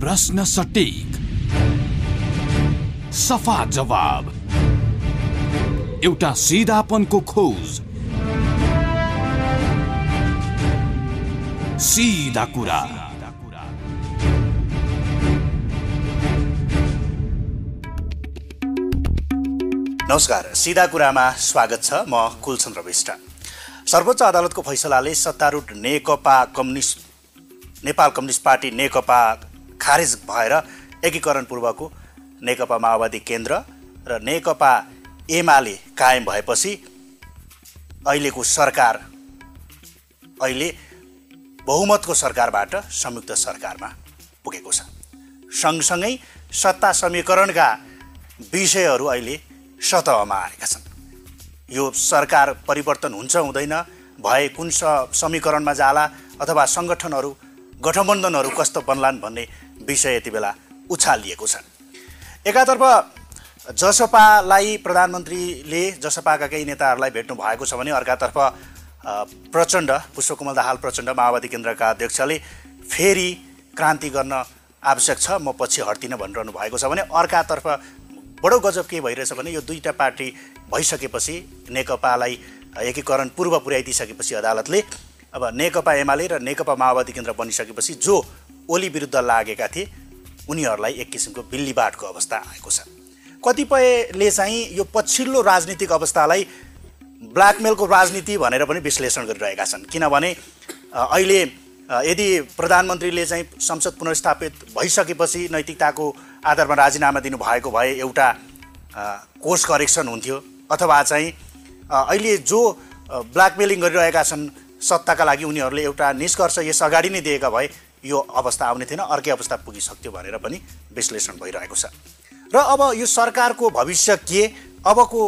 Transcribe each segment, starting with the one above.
प्रश्न सटिक। सफा जवाब। एउटा सिधापनको खोज। सिधा कुरा। नमस्कार सिधा कुरामा स्वागत छ। म कुलचन्द्र विष्ट। सर्वोच्च अदालतको फैसलाले सत्तारूढ Nekapa communist Nepal communist party Nekapa खारेज भएर एकीकरण पूर्वको नेकपा माओवादी केन्द्र र नेकपा एमाले कायम भएपछि अहिलेको सरकार अहिले बहुमतको सरकारबाट संयुक्त सरकारमा पुगेको छ। सँगसँगै सत्ता समीकरणका विषयहरू अहिले सतहमा आएका छन्। यो सरकार परिवर्तन हुन्छ हुँदैन भए कुन स समीकरणमा जाला अथवा सङ्गठनहरू गठबन्धनहरू कस्तो बन्लान् भन्ने विषय यति बेला उछालिएको छ एकातर्फ जसपालाई प्रधानमन्त्रीले जसपाका केही नेताहरूलाई भेट्नु भएको छ भने अर्कातर्फ प्रचण्ड पुष्पकमल दाहाल प्रचण्ड माओवादी केन्द्रका अध्यक्षले फेरि क्रान्ति गर्न आवश्यक छ म पछि हट्दिनँ भनिरहनु भएको छ भने अर्कातर्फ बडो गजब के भइरहेछ भने यो दुईवटा पार्टी भइसकेपछि नेकपालाई एकीकरण पूर्व पुर्याइदिइसकेपछि अदालतले अब नेकपा एमाले र नेकपा माओवादी केन्द्र बनिसकेपछि जो ओली विरुद्ध लागेका थिए। उनीहरूलाई एक किसिमको बिल्लीबाटको अवस्था आएको छ। कतिपयले चाहिँ यो पछिल्लो राजनीतिक अवस्थालाई ब्ल्याकमेलको राजनीति भनेर पनि विश्लेषण गरिरहेका छन्। किनभने अहिले यदि प्रधानमन्त्रीले चाहिँ संसद पुनर्स्थापित भइसकेपछि नैतिकताको आधारमा राजीनामा दिनुभएको भए एउटा कोर्स करेक्सन हुन्थ्यो। अथवा चाहिँ अहिले जो ब्ल्याकमेलिङ गरिरहेका छन् सत्ताका लागि उनीहरूले एउटा निष्कर्ष यस अगाडि नै दिएका भए यो अवस्था आउने थिएन अर्कै अवस्था पुगिसक्थ्यो भनेर पनि विश्लेषण भइरहेको छ। र अब यो सरकारको भविष्य के? अबको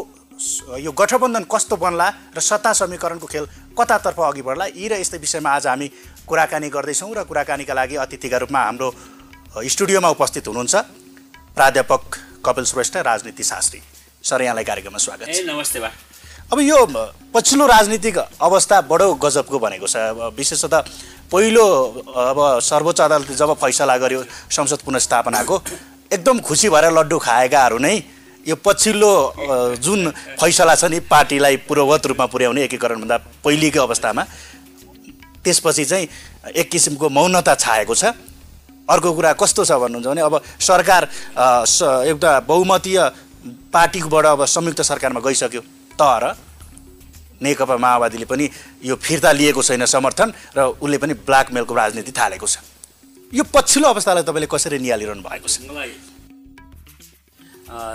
यो गठबन्धन कस्तो बन्ला र सत्ता समीकरणको खेल कतातर्फ अघि बढ्ला? यी र यस्तै विषयमा आज हामी कुराकानी गर्दैछौँ र कुराकानीका लागि अतिथिका रूपमा हाम्रो स्टुडियोमा उपस्थित हुनुहुन्छ प्राध्यापक कपिल श्रेष्ठ राजनीति शास्त्री। सर यहाँलाई कार्यक्रममा स्वागत छ। नमस्ते बा। अब यो पछिल्लो राजनीतिक अवस्था बडो गजबको भनेको छ। विशेषतः पहिलो अब सर्वोच्च अदालतले जब फैसला गर्यो संसद पुनर्स्थापनाको एकदम खुसी भएर लड्डु खाएकाहरू नै यो पछिल्लो जुन फैसला छ नि पार्टीलाई पूर्ववत रूपमा पुर्याउने एकीकरणभन्दा पहिलेको अवस्थामा त्यसपछि चाहिँ एक किसिमको मौनता छाएको छ। अर्को कुरा कस्तो छ भन्नुहुन्छ भने अब सरकार एउटा बहुमतीय पार्टीकोबाट अब संयुक्त सरकारमा गइसक्यो। तर नेकपा माओवादीले पनि यो फिर्ता लिएको छैन समर्थन र उसले पनि ब्ल्याकमेलको राजनीति थालेको छ। यो पछिल्लो अवस्थालाई तपाईँले कसरी निहालिरहनु भएको छ? मलाई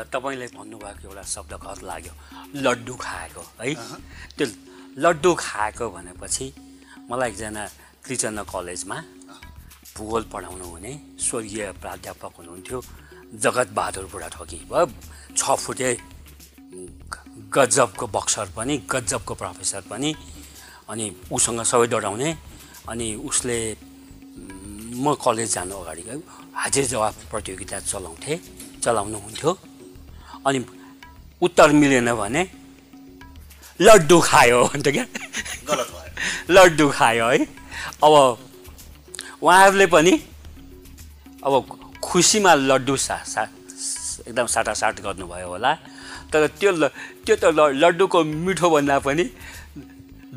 तपाईँले भन्नुभएको एउटा शब्द घर लाग्यो। लड्डु खाएको है? त्यो लड्डु खाएको भनेपछि मलाई एकजना त्रिचन्द्र कलेजमा भूगोल पढाउनु हुने स्वर्गीय प्राध्यापक हुनुहुन्थ्यो जगत बहादुर बुढाथोकी। भयो छ फुटे गजबको बक्सर पनि गजबको प्रोफेसर पनि अनि उसँग सबै डराउने अनि उसले म कलेज जानु अगाडि हाजिर जवाब प्रतियोगिता चलाउँथेँ चलाउनुहुन्थ्यो। अनि उत्तर मिलेन भने लड्डु खायो भन्थ्यो क्या? लड्डु खायो है। अब उहाँहरूले पनि अब खुसीमा लड्डु सा सा एकदम साटासाट गर्नुभयो होला। तर त्यो त्यो त लड्डुको मिठो भन्दा पनि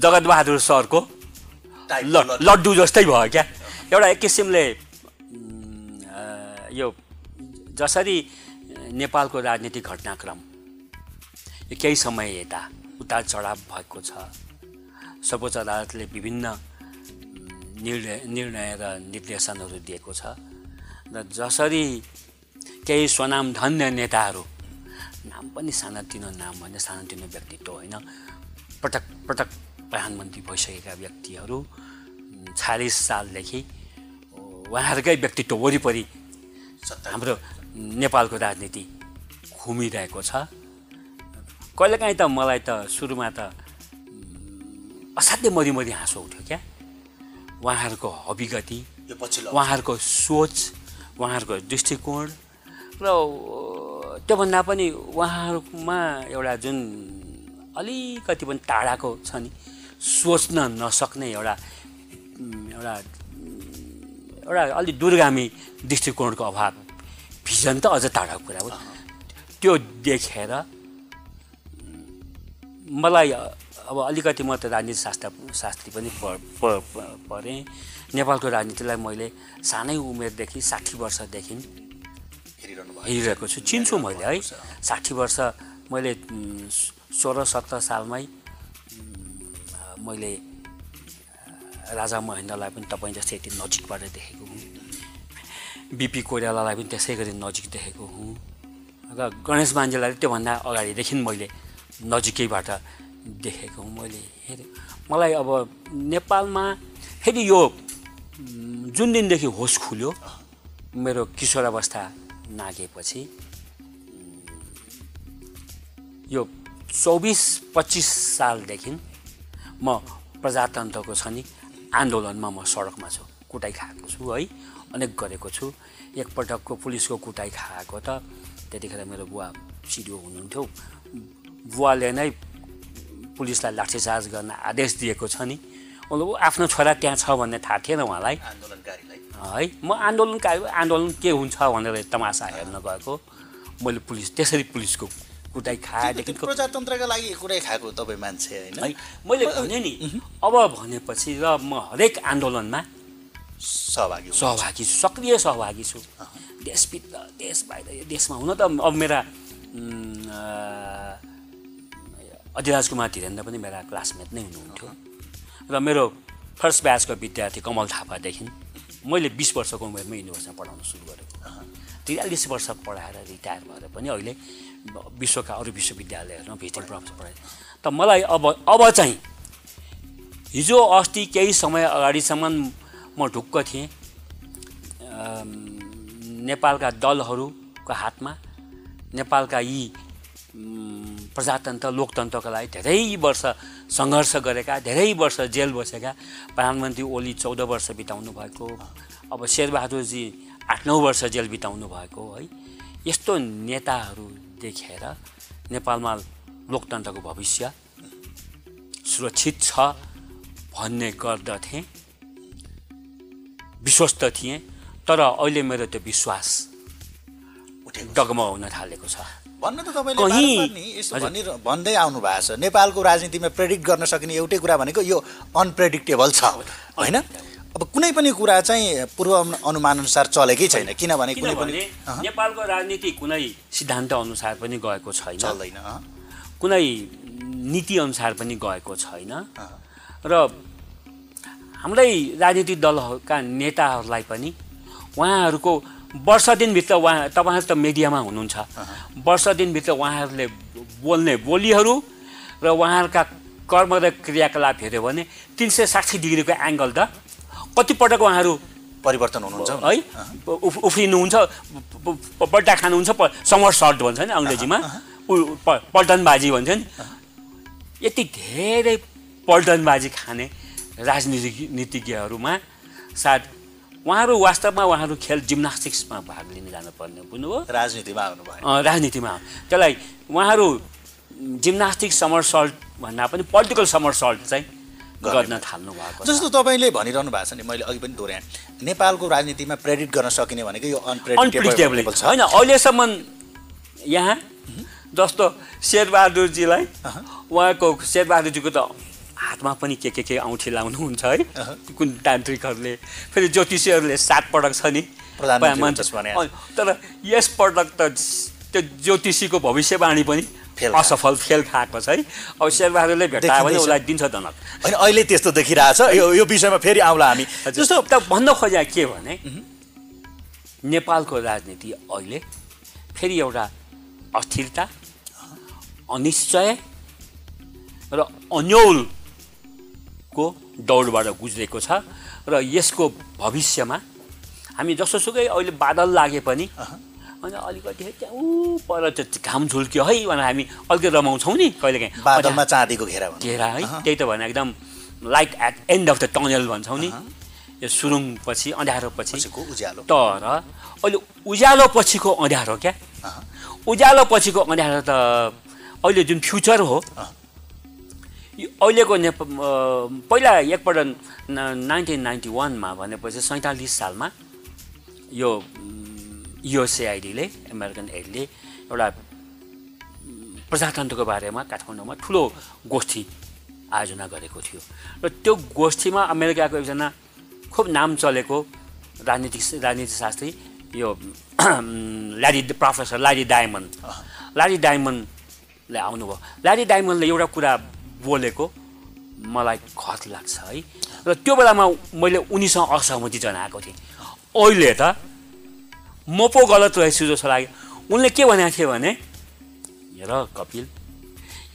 जगतबहादुर सरको ल लड्डु। जस्तै भयो क्या। एउटा एक किसिमले यो जसरी नेपालको राजनीतिक घटनाक्रम केही समय यता उतार चढाव भएको छ सर्वोच्च अदालतले विभिन्न निर्णय निर्णय र निर्देशनहरू दिएको छ र जसरी केही स्वनामधन्य नेताहरू नाम पनि सानातिनो नाम भने सानातिनो व्यक्तित्व होइन। पटक पटक प्रधानमन्त्री भइसकेका व्यक्तिहरू छयालिस सालदेखि उहाँहरूकै व्यक्तित्व वरिपरि हाम्रो नेपालको राजनीति घुमिरहेको छ। कहिलेकाहीँ त मलाई त सुरुमा त असाध्य मरिमरि हाँसो उठ्यो क्या। उहाँहरूको अभिगति उहाँहरूको सोच उहाँहरूको दृष्टिकोण र त्योभन्दा पनि उहाँहरूमा एउटा जुन अलिकति पनि टाढाको छ नि सोच्न नसक्ने एउटा एउटा एउटा अलिक दूरगामी दृष्टिकोणको अभाव भिजन त अझ टाढाको कुरा हो। त्यो देखेर मलाई अब अलिकति म त राजनीति शास्त्र शास्त्री पनि पढेँ नेपालको राजनीतिलाई मैले सानै उमेरदेखि साठी वर्षदेखि हेरिरहेको छु। चिन्छु मैले है। साठी वर्ष मैले सोह्र सत्र सालमै मैले राजा महेन्द्रलाई पनि तपाईँ जस्तै यति नजिकबाट देखेको हुँ। बिपी कोइरालालाई पनि त्यसै गरी नजिक देखेको हुँ। र गणेश मान्जेलाई त्योभन्दा अगाडिदेखि मैले नजिकैबाट देखेको हुँ मैले हेरेँ। मलाई अब नेपालमा फेरि यो जुन दिनदेखि होस खुल्यो मेरो किशोरावस्था नागेपछि यो चौबिस पच्चिस सालदेखि म प्रजातन्त्रको छ नि आन्दोलनमा म सडकमा छु कुटाइ खाएको छु है अनेक गरेको छु। एकपटकको पुलिसको कुटाइ खाएको त त्यतिखेर मेरो बुवा सिडिओ हुनुहुन्थ्यो। बुवाले नै पुलिसलाई लाठीचार्ज गर्न आदेश दिएको छ नि। उसले ऊ आफ्नो छोरा त्यहाँ छ भन्ने थाहा थिएन उहाँलाई। आन्दोलनकारीलाई है? म आन्दोलनकारी आन्दोलन के हुन्छ भनेर तमासा हेर्न गएको। मैले पुलिस त्यसरी पुलिसको कुटाइ खाएदेखिको प्रजातन्त्रका लागि कुरै खाएको तपाईँ मान्छे होइन? है मैले भने नि अब भनेपछि र म हरेक आन्दोलनमा सहभागी। सहभागी छु सक्रिय सहभागी छु। देशभित्र देश बाहिर यो देशमा हुन त अब मेरा अधिराज कुमार धीरेन्द्र पनि मेरा क्लासमेट नै हुनुहुन्थ्यो। र मेरो फर्स्ट ब्याचको विद्यार्थी कमल थापादेखि मैले बिस वर्षको उमेरमै युनिभर्सिटीमा पढाउन सुरु गरेको। त्रियालिस वर्ष पढाएर रिटायर भएर पनि अहिले विश्वका अरू विश्वविद्यालयहरूमा भिजिटिङ प्रोफेसर पढाएँ त मलाई अब अब चाहिँ हिजो अस्ति केही समय अगाडिसम्म म ढुक्क थिएँ। नेपालका दलहरूको हातमा नेपालका यी प्रजातन्त्र लोकतन्त्रको लागि धेरै वर्ष सङ्घर्ष गरेका धेरै वर्ष जेल बसेका प्रधानमन्त्री ओली चौध वर्ष बिताउनु भएको अब शेरबहादुरजी आठ नौ वर्ष जेल बिताउनु भएको है यस्तो नेताहरू देखेर नेपालमा लोकतन्त्रको भविष्य सुरक्षित छ भन्ने गर्दथेँ विश्वस्त थिएँ तर अहिले मेरो त्यो विश्वास। डगमगाउन थालेको छ भन्नु त तपाईँले भन्दै आउनु भएको छ। नेपालको राजनीतिमा प्रेडिक्ट गर्न सकिने एउटै कुरा भनेको यो अनप्रेडिक्टेबल छ। होइन? अब कुनै पनि कुरा चाहिँ पूर्व अनुमान अनुसार चलेकै छैन। किनभने कुनै पनि नेपालको राजनीति कुनै सिद्धान्त अनुसार पनि गएको छैन। चल्दैन कुनै नीति अनुसार पनि गएको छैन। र हाम्रै राजनीतिक दलहरूका नेताहरूलाई पनि उहाँहरूको वर्ष दिनभित्र उहाँ तपाईँहरू त मिडियामा हुनुहुन्छ। वर्ष दिनभित्र उहाँहरूले बोल्ने बोलीहरू र उहाँहरूका कर्म र क्रियाकलाप हेऱ्यो भने तिन सय साठी डिग्रीको एङ्गल त कतिपटक उहाँहरू परिवर्तन हुनुहुन्छ। है उफ उफ्रिनुहुन्छ पल्टा खानुहुन्छ प समर सर्ट भन्छ नि अङ्ग्रेजीमा पल्टनबाजी भन्छ नि यति धेरै पल्टनबाजी खाने राजनीति नीतिज्ञहरूमा सायद उहाँहरू वास्तवमा उहाँहरू खेल जिम्नास्टिक्समा भाग लिन जानुपर्ने बुझ्नुभयो राजनीतिमा आउनु भयो। अँ, राजनीतिमा त्यसलाई उहाँहरू जिम्नास्टिक समर सल्ट भन्दा पनि पोलिटिकल समर सल्ट चाहिँ गर्न थाल्नु भएको जस्तो तपाईँले भनिरहनु भएको छ नि मैले अघि पनि दोहोऱ्याएँ। नेपालको राजनीतिमा प्रेडिक्ट गर्न सकिने भनेको यो अनप्रेडिक्टेबल छ। होइन अहिलेसम्म यहाँ जस्तो शेरबहादुरजीलाई उहाँको शेरबहादुरजीको त हातमा पनि के के के औँठी लाउनुहुन्छ है? कुन तान्त्रिकहरूले फेरि ज्योतिषीहरूले सात पटक छ नि। तर यस पटक त त्यो ज्योतिषीको भविष्यवाणी पनि। असफल फेल खाएको छ है? अब शेरबहादुरले भेटायो भने। उसलाई दिन्छ दनक होइन अहिले त्यस्तो देखिरहेछ। यो यो विषयमा फेरि आउँला हामी। जस्तो त भन्न खोजे के भने नेपालको राजनीति अहिले फेरि एउटा अस्थिरता अनिश्चय र अन्यौलको दौडबाट गुज्रेको छ र यसको भविष्यमा हामी जसोसुकै अहिले बादल लागे पनि अनि अलिकति त्यहाँ ऊ पर त्यो घाम झुल्क्यो है भनेर हामी अलिकति रमाउँछौँ नि कहिलेकाहीँ। बादलमा चाँदीको घेरा घेरा है त्यही त भने एकदम light at end of the tunnel भन्छौँ नि। यो सुरुङ पछि अँध्यारो पछि उज्यालो। तर अहिले उज्यालो पछिको अँध्यारो क्या? उज्यालो पछिको अँध्यारो त अहिले जुन फ्युचर हो अहिलेको नेप पहिला एकपल्ट नाइन्टिन नाइन्टी वानमा भनेपछि सैँतालिस सालमा यो युएसएआइडीले अमेरिकन एडले एउटा प्रजातन्त्रको बारेमा काठमाडौँमा ठुलो गोष्ठी आयोजना गरेको थियो। र त्यो गोष्ठीमा अमेरिकाको एकजना खुब नाम चलेको राजनीतिक राजनीतिशास्त्री यो Larry professor Larry diamond. Larry डायमन्डले आउनुभयो। ल्यारी डायमन्डले एउटा कुरा बोलेको मलाई खत लाग्छ है। र त्यो बेलामा मैले उनीसँग असहमति जनाएको थिएँ। अहिले त म पो गलत रहेछु जस्तो लाग्यो। उनले के भनेको थियो भने हेर कपिल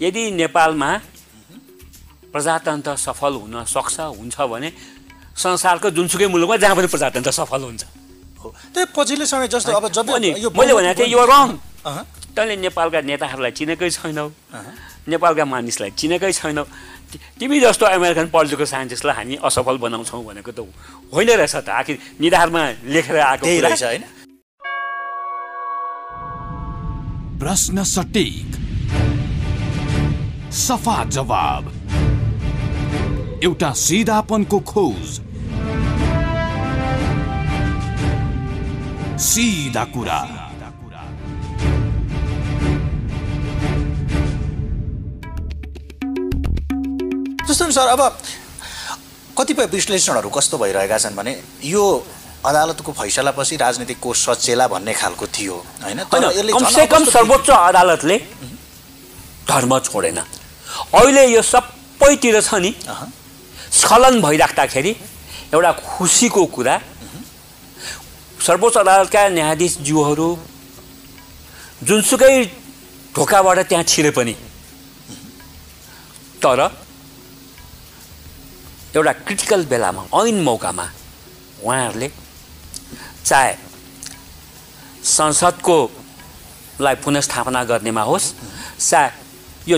यदि नेपालमा प्रजातन्त्र सफल हुन सक्छ हुन्छ भने संसारको जुनसुकै मुलुकमा जहाँ पनि प्रजातन्त्र सफल हुन्छ। हो। त्यही पछिल्लो समय जस्तो अब जब मैले भनेको थिएँ यो रङ तैँले नेपालका नेताहरूलाई चिनेकै छैनौ। नेपालका मानिसलाई चिनेकै छैनौ। तिमी जस्तो अमेरिकन पोलिटिकल साइन्टिस्टलाई हामी असफल बनाउँछौँ भनेको त होइन रहेछ त। आखिर निधारमा लेखेर आएको। रहेछ होइन। प्रश्न सटिक। सफा जवाब। एउटा सिधापनको खोज। सिधा कुरा। जस्तो नि सर अब कतिपय विश्लेषणहरू कस्तो भइरहेका छन् भने यो अदालतको फैसलापछि राजनीतिक कोष सचेला भन्ने खालको थियो होइन? कमसे कम सर्वोच्च अदालतले धर्म छोडेन। अहिले यो सबैतिर छ नि। स्खलन भइराख्दाखेरि एउटा खुसीको कुरा सर्वोच्च अदालतका न्यायाधीशज्यूहरू जुनसुकै ढोकाबाट त्यहाँ छिरे पनि। तर एउटा क्रिटिकल बेलामा ऐन मौकामा उहाँहरूले चाहे संसदको लाई पुनस्थापना गर्नेमा होस् चाहे यो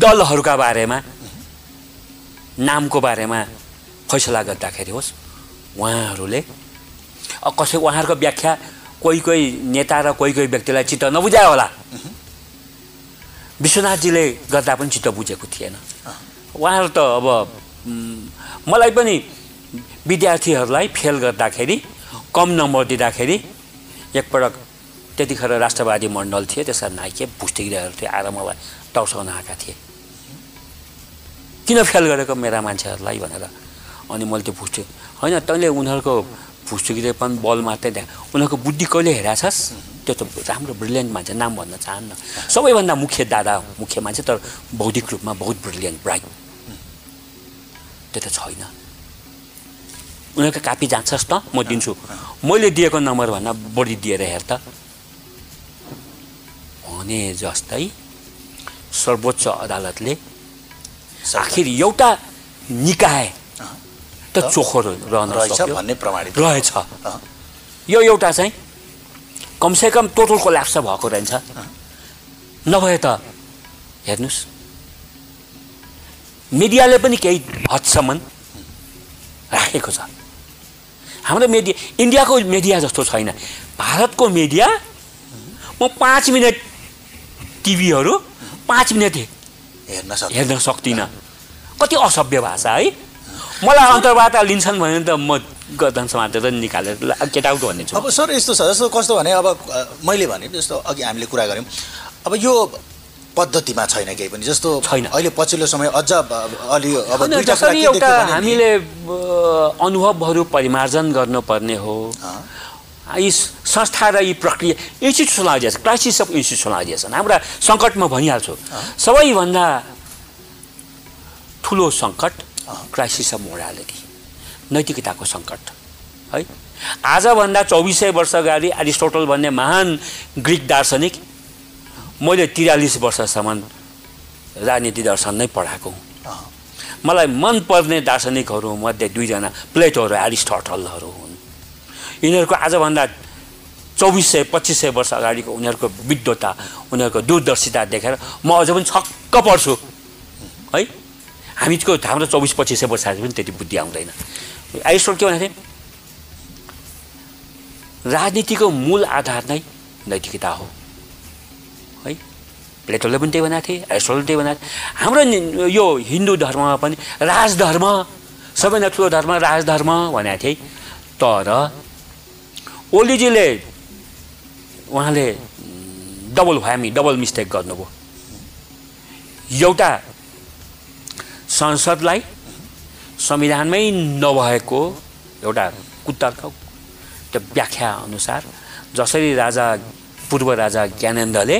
दलहरूका बारेमा नामको बारेमा फैसला गर्दाखेरि होस् उहाँहरूले कसै उहाँहरूको व्याख्या कोही कोही नेता र कोही कोही व्यक्तिलाई चित्त नबुझायो होला। विश्वनाथजीले गर्दा पनि चित्त बुझेको थिएन। उहाँहरू त अब मलाई पनि विद्यार्थीहरूलाई फेल गर्दाखेरि कम नम्बर दिँदाखेरि एकपटक त्यतिखेर राष्ट्रवादी मण्डल थिए त्यसका नाइके भुस्टिगिरीहरू थिए आएर मलाई टाउसाउन आएका थिए। किन फेल गरेको मेरा मान्छेहरूलाई भनेर। अनि मैले त्यो भुस्टि होइन तैँले उनीहरूको भुस्टिगिरीपन बल मात्रै त्यहाँ उनीहरूको बुद्धि कहिले हेरेको छस् त्यो त राम्रो ब्रिलियन्ट मान्छे नाम भन्न चाहन्न। सबैभन्दा मुख्य दादा मुख्य मान्छे तर बौद्धिक रूपमा बहुत ब्रिलियन्ट ब्राइट। त्यो त छैन। उनीहरूको कापी जाँच्छस् त म दिन्छु। मैले दिएको नम्बरभन्दा बढी दिएर हेर त। भने जस्तै सर्वोच्च अदालतले आखिर एउटा निकाय त चोखो रहन रहेछ भन्ने प्रमाणित रहेछ। यो एउटा चाहिँ कमसेकम टोटल कोल्याप्स भएको रहन्छ नभए त हेर्नुहोस्। मिडियाले पनि केही हदसम्म राखेको छ। हाम्रो मिडिया इन्डियाको मिडिया जस्तो छैन। भारतको मिडिया म पाँच मिनट टिभीहरू पाँच मिनट हेर्न सक्छ हेर्न सक्दिनँ। कति असभ्य भाषा है। मलाई अन्तर्वार्ता लिन्छन् भने त म गर्दन समातेर निकालेर गेट आउट भन्ने छु। अब सर यस्तो छ जस्तो कस्तो भने अब मैले भने जस्तो अघि हामीले कुरा गऱ्यौँ। अब यो पद्धतिमा छैन केही पनि। जस्तो छैन। अहिले पछिल्लो समय अझ अलि अब जसरी एउटा हामीले अनुभवहरू परिमार्जन गर्नुपर्ने हो। यी संस्था र यी प्रक्रिया इन्स्टिट्युसनलाइजेसन क्राइसिस अफ इन्स्टिट्युसनलाइजेसन हाम्रा सङ्कटमा भनिहाल्छु। सबैभन्दा ठुलो सङ्कट क्राइसिस अफ मोरालिटी नैतिकताको सङ्कट है? आजभन्दा चौबिस वर्ष अगाडि एरिस्टोटल भन्ने महान ग्रिक दार्शनिक मैले त्रियालिस वर्षसम्म राजनीति दर्शन नै पढाएको मलाई मनपर्ने दार्शनिकहरू मध्ये दुईजना प्लेटोहरू एरिस्टोटलहरू हुन्। यिनीहरूको आजभन्दा चौबिस सय पच्चिस सय वर्ष अगाडिको उनीहरूको विद्वता उनीहरूको दूरदर्शिता देखेर म अझ पनि छक्क पर्छु। है? हामीको हाम्रो चौबिस पच्चिस सय वर्ष पनि त्यति बुद्धि आउँदैन। एरिस्टोटल के भनेको थिए? राजनीतिको मूल आधार नै नैतिकता है। प्लेटोले पनि त्यही भनेको थिए एस्ट्रोले त्यही थिए। हाम्रो यो हिन्दू धर्ममा पनि राजधर्म सबैभन्दा ठुलो धर्म राजधर्म भनेको थिए। तर ओलीजीले उहाँले डबल हामी डबल मिस्टेक गर्नुभयो। एउटा संसदलाई संविधानमै नभएको एउटा कुतर्क त्यो व्याख्या अनुसार जसरी राजा पूर्व राजा ज्ञानेन्द्रले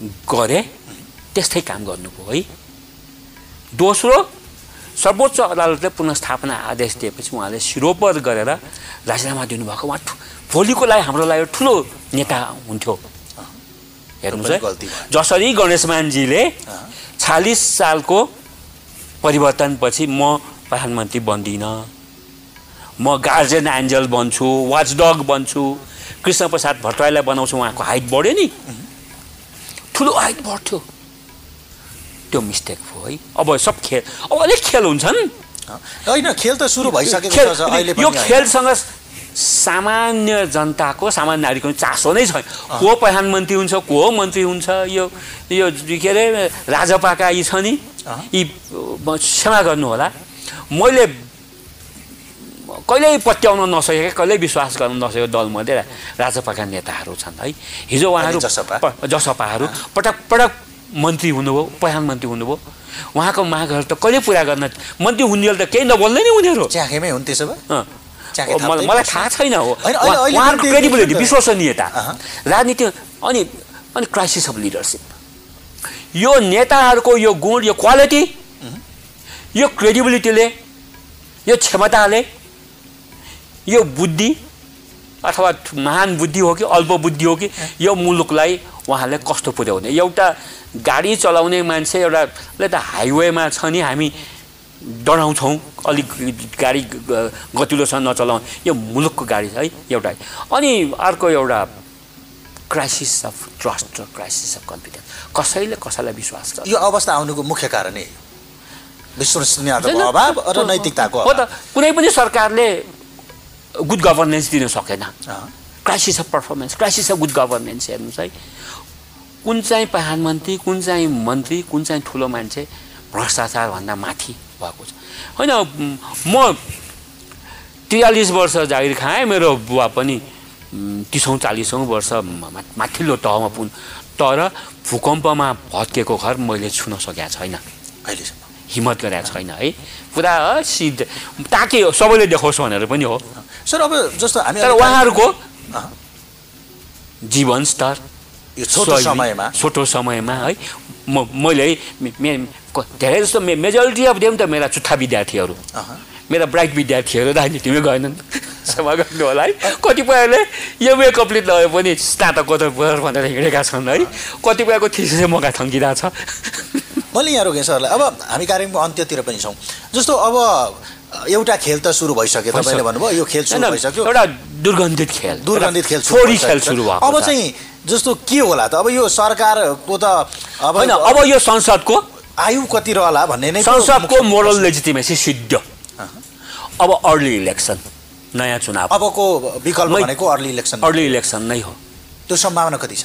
गरे त्यस्तै काम गर्नुभयो है। दोस्रो सर्वोच्च अदालतले पुनस्थापना आदेश दिएपछि उहाँले सिरोपर गरेर राजीनामा दिनुभएको। उहाँ भोलिको लागि हाम्रो लागि ठुलो नेता हुन्थ्यो। हेर्नुहोस् है। जसरी गणेशमानजीले छालिस सालको परिवर्तनपछि म प्रधानमन्त्री बन्दिनँ। म गार्जेन एन्जल बन्छु वाचडग बन्छु कृष्ण प्रसाद भट्टराईलाई बनाउँछु उहाँको हाइट बढ्यो नि। ठुलो हाइट बढ्थ्यो। त्यो मिस्टेक भयो है। अब सब खेल अब अलिक खेल हुन्छन्। होइन खेल त सुरु भइसकेको छ यो। खेलसँग सामान्य जनताको सामान्य नागरिकको चासो नै छैन। को प्रधानमन्त्री हुन्छ को मन्त्री हुन्छ यो यो के अरे राजपाका यी छ नि। यी क्षमा गर्नु होला मैले कहिल्यै पत्याउन नसकेका कहिल्यै विश्वास गर्न नसकेको दलमध्ये राजपाका नेताहरू छन् है। हिजो उहाँहरू जसपाहरू पटक पटक मन्त्री हुनुभयो प्रधानमन्त्री हुनुभयो। उहाँको मागहरू त कहिले पुरा गर्न मन्त्री हुनेले त केही नबोल्दै नि उनीहरू। च्याखेमै हुन् त्यसो भए? मलाई। थाहा छैन हो। उहाँहरूको क्रेडिबिलिटी विश्वसनीयता। राजनीति अनि अनि क्राइसिस अफ लिडरसिप यो नेताहरूको यो गुण यो क्वालिटी यो क्रेडिबिलिटीले यो क्षमताले यो बुद्धि अथवा महान बुद्धि हो कि अल्प बुद्धि हो कि यो मुलुकलाई उहाँले कस्तो पुर्याउने? एउटा गाडी चलाउने मान्छे एउटाले त हाइवेमा छ नि हामी डराउँछौँ अलिक गाडी ग- गतिलोसँग नचलाउँ यो मुलुकको गाडी छ है एउटा। अनि अर्को एउटा क्राइसिस अफ ट्रस्ट र क्राइसिस अफ कन्फिडेन्स कसैले कसैलाई विश्वास गर्छ? यो अवस्था आउनुको मुख्य कारण यही हो। विश्वसनीयताको अभाव र नैतिकताको हो त। कुनै पनि सरकारले गुड गभर्नेन्स दिन सकेन। Crisis of performance crisis of good governance हेर्नुहोस् है कुन चाहिँ प्रधानमन्त्री कुन चाहिँ मन्त्री कुन चाहिँ ठुलो मान्छे भ्रष्टाचारभन्दा माथि भएको छ होइन म- त्रियालिस वर्ष जागिर खाएँ मेरो बुवा पनि उम्, तिसौँ चालिसौँ वर्ष माथिल्लो तहमा पुग्नु तर भूकम्पमा भत्केको घर मैले छुन सकेका छैन। अहिलेसम्म हिम्मत गरेका छैन है। पुरा सिध ताकि सबैले देखाओस् भनेर पनि हो। सर अब जस्तो हामी तर उहाँहरूको। जीवन स्तर यो छोटो समयमा। छोटो समयमा है म मैले धेरै जस्तो मे मेजोरिटी अफ देम त मेरा चुट्टा विद्यार्थीहरू। मेरा ब्राइट विद्यार्थीहरू राजनीतिमै गएनन्। क्षमा गर्नु होला है कतिपयले यो कम्प्लिट नभए पनि स्नातकोत्तर भनेर हिँडेका छन् है। कतिपयको थिसिसै मगा थन्किरहेको छ। मैले यहाँ रोकेँ सरलाई? अब हामी कार्यक्रमको अन्त्यतिर पनि छौँ। जस्तो अब एउटा खेल त सुरु भइसक्यो तपाईँले भन्नुभयो यो खेल सुरु भइसक्यो। एउटा दुर्गन्धित खेल दुर्गन्धित खेल छोरी। खेल सुरु भएको अब। चाहिँ जस्तो के होला त? अब यो सरकारको त अब होइन अब यो संसदको आयु कति रहला भन्ने नै संसदको मोरल लेजिटिमेसी सिद्ध। अब अर्ली इलेक्सन नयाँ चुनाव। अबको विकल्प भनेको अर्ली इलेक्सन। अर्ली इलेक्सन नै हो। त्यो सम्भावना कति छ?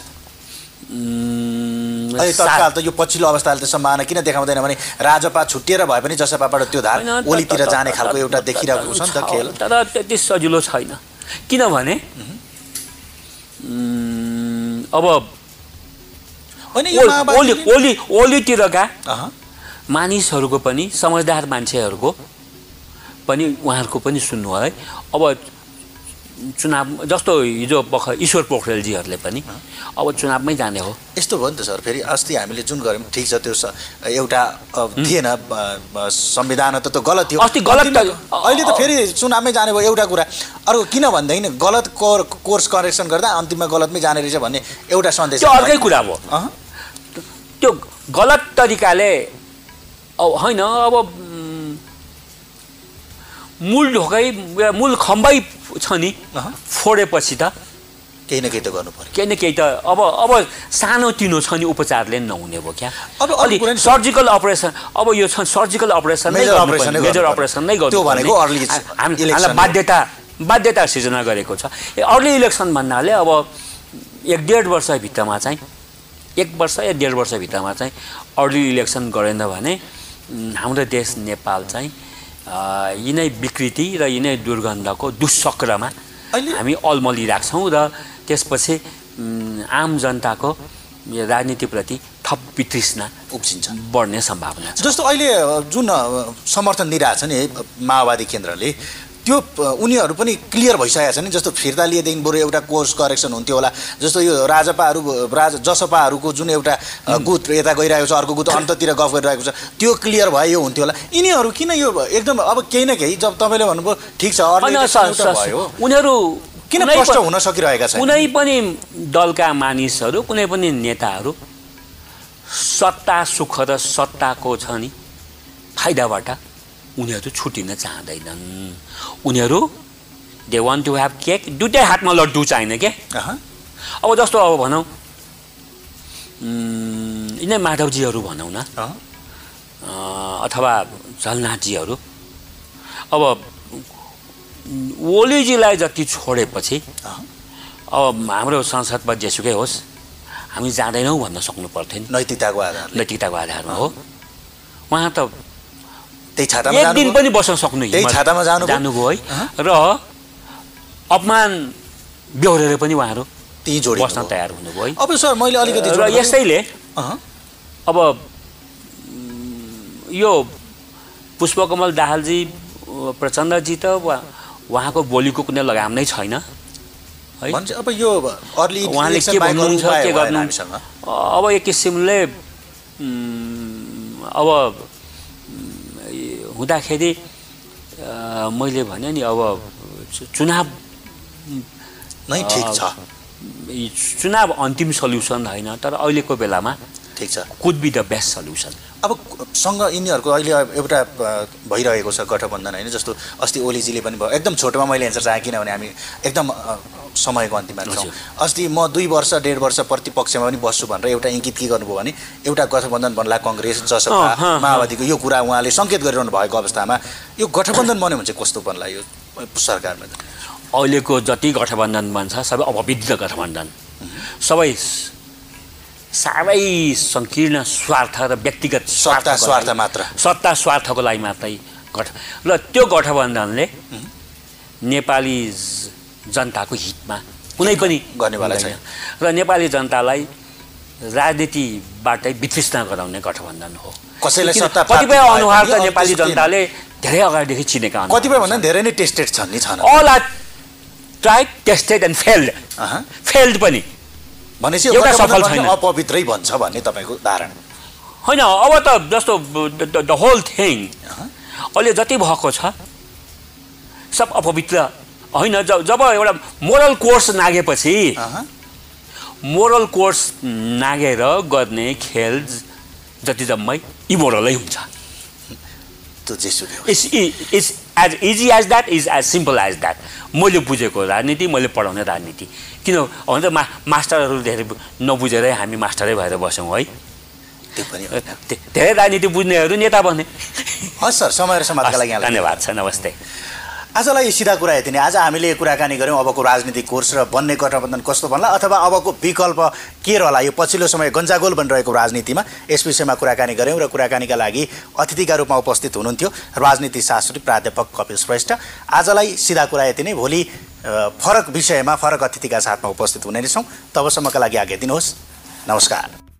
तत्काल त यो पछिल्लो अवस्थाले त सम्भावना किन देखाउँदैन भने राजपा छुट्टिएर भए पनि जसपाबाट त्यो धार ओलीतिर जाने खालको एउटा देखिरहेको छ नि त खेल। तर त्यति सजिलो छैन। किनभने अब ओली ओली ओलीतिरका मानिसहरूको पनि समझदार मान्छेहरूको पनि उहाँहरूको पनि सुन्नु है। अब चुनाव जस्तो हिजो भर्खर ईश्वर पोखरेलजीहरूले पनि अब चुनावमै जाने हो। यस्तो भयो नि त सर फेरि अस्ति हामीले जुन गऱ्यौँ ठिक छ त्यो एउटा थिएन संविधान त त्यो गलत थियो। अस्ति गलत अहिले त फेरि चुनावमै जाने भयो एउटा कुरा। अर्को किन भन्दैन गलत कोर कोर्स करेक्सन गर्दा अन्तिममा गलतमै जाने रहेछ भन्ने एउटा सन्देश त्यो अर्कै कुरा हो त्यो गलत तरिकाले अब होइन अब मूल ढोकै मूल खम्बै छ नि। फोडेपछि त केही न केही त गर्नु पर्यो केही न केही त अब अब सानो तिनो छ नि उपचारले नहुने भयो क्या अब अर्को अलि कुरा नि- सर्जिकल अपरेसन अब यो छ सर्जिकल अपरेसन मेजर अपरेसन। नै गर्नु हामीलाई। बाध्यता बाध्यता सिर्जना गरेको छ अर्ली इलेक्सन भन्नाले अब एक डेढ वर्षभित्रमा चाहिँ एक वर्ष या डेढ वर्षभित्रमा चाहिँ अर्ली इलेक्सन गरेन भने हाम्रो देश नेपाल चाहिँ यिनै विकृति र यिनै दुर्गन्धको दुष्चक्रमा हामी अल्मलिरहेको छौँ र त्यसपछि आम जनताको राजनीतिप्रति थप वितृष्णा उब्जिन्छ। बढ्ने सम्भावना जस्तो अहिले जुन समर्थन दिइरहेछ नि माओवादी केन्द्रले त्यो उनीहरू पनि क्लियर भइसकेको छ नि जस्तो फिर्ता लिएदेखि बरु एउटा कोर्स करेक्सन हुन्थ्यो होला जस्तो यो राजपाहरू राज जसपाहरूको जुन एउटा गुट यता गइरहेको छ अर्को गुट अन्ततिर गफ गरिरहेको छ त्यो क्लियर भए यो हुन्थ्यो होला। यिनीहरू किन यो एकदम अब केही न केही जब तपाईँले भन्नुभयो ठिक छ भयो। उनीहरू किन कुनै प्रष्ट प- हुन सकिरहेका छैन? कुनै पनि दलका मानिसहरू कुनै पनि नेताहरू सत्ता सुख र सत्ताको छ नि फाइदाबाट उनीहरू छुटिन चाहँदैनन्। उनीहरू they want to have cake दुइटै हातमा लड्डु चाहिने के? अब जस्तो अब भनौँ यिनै माधवजीहरू भनौँ न। अथवा झलनाथजीहरू। अब ओलीजीलाई जति छोडेपछि। अब हाम्रो संसदमा जेसुकै होस् हामी जाँदैनौँ भन्न सक्नु पर्थ्यो नि नैतिकताको आधारले नैतिकताको आधारमा हो। उहाँ त त्यही छातामा एक दिन? पनि बस्न सक्नु त्यही छातामा जानुभयो? जानुभयो है। र अपमान बेहोरेर पनि उहाँहरू त्यहीँ जोडिनु बस्न। तयार हुनुभयो है अब सर मैले अलिकति र यसैले अब यो पुष्पकमल दाहालजी प्रचण्डजी त उहाँ उहाँको बोलीको कुनै लगाम नै छैन है अब यो अर्ली उहाँले के भन्नुहुन्छ के भएन गर्नु हामीसँग। अब एक किसिमले अब हुँदाखेरि मैले भने नि अब चुनाव नै ठिक छ। चुनाव अन्तिम सल्युसन होइन तर अहिलेको बेलामा ठिक छ। Could be the best solution अब सँग यिनीहरूको अहिले एउटा भइरहेको छ गठबन्धन होइन जस्तो अस्ति ओलीजीले पनि भयो। एकदम छोटोमा मैले एन्सर चाहेँ किनभने हामी एकदम समयको अन्तिममा छौँ। अस्ति म दुई वर्ष डेढ वर्ष प्रतिपक्षमा पनि बस्छु भनेर एउटा इङ्गित के गर्नुभयो भने एउटा गठबन्धन बन्ला कङ्ग्रेस जसपा माओवादीको यो कुरा उहाँले सङ्केत गरिरहनु भएको अवस्थामा यो गठबन्धन बन्यो भने चाहिँ कस्तो बन्ला यो सरकारमा अहिलेको जति गठबन्धन बन्छ सबै अपवित्र गठबन्धन। सबै साह्रै सङ्कीर्ण स्वार्थ र व्यक्तिगत स्वार्थ लागि- मात्र सत्ता स्वार्थको लागि मात्रै गठ र त्यो गठबन्धनले नेपाली जनताको हितमा कुनै पनि गर्नेवाला हुँदैन। र नेपाली जनतालाई राजनीतिबाटै वितृष्णा गराउने गठबन्धन हो कसैलाई सत्ता कतिपय अनुहार त नेपाली जनताले धेरै अगाडिदेखि चिनेका कतिपय भन्दा छन्। धेरै नै टेस्टेड छन् नि छन् are tried, tested and failed. अहँ। Failed पनि भनेपछि एउटा सफल छैन। अपवित्रै भन्छ भन्ने तपाईँको धारणा। होइन अब त जस्तो द होल थिङ अहिले जति भएको छ सब अपवित्र। होइन जब एउटा मोरल कोर्स नागेपछि। मोरल कोर्स नागेर गर्ने खेल जति जम्मै इमोरलै हुन्छ। त्यो जेसुकै होस्। It's it's as easy as that is as simple as that मैले बुझेको राजनीति मैले पढाउने राजनीति। किन भन्छ मा मास्टरहरू धेरै नबुझेरै हामी मास्टरै भएर बस्यौँ है। त्यो पनि धेरै राजनीति बुझ्नेहरू नेता बने। हस् सर समय र समाजका लागि धन्यवाद छ नमस्ते। आजलाई सिधा कुरा यति नै। आज हामीले कुराकानी गऱ्यौँ अबको राजनीतिक कोर्स र बन्ने गठबन्धन कस्तो बन्ला अथवा अबको विकल्प के रहला? यो पछिल्लो समय गन्जागोल बनिरहेको राजनीतिमा यस विषयमा कुराकानी गऱ्यौँ र कुराकानीका लागि अतिथिका रूपमा उपस्थित हुनुहुन्थ्यो राजनीति शास्त्री प्राध्यापक कपिल श्रेष्ठ। आजलाई सिधा कुरा यति नै। भोलि फरक विषयमा फरक अतिथिका साथमा उपस्थित हुने नै छौँ। तबसम्मका लागि आज्ञा दिनुहोस्। नमस्कार।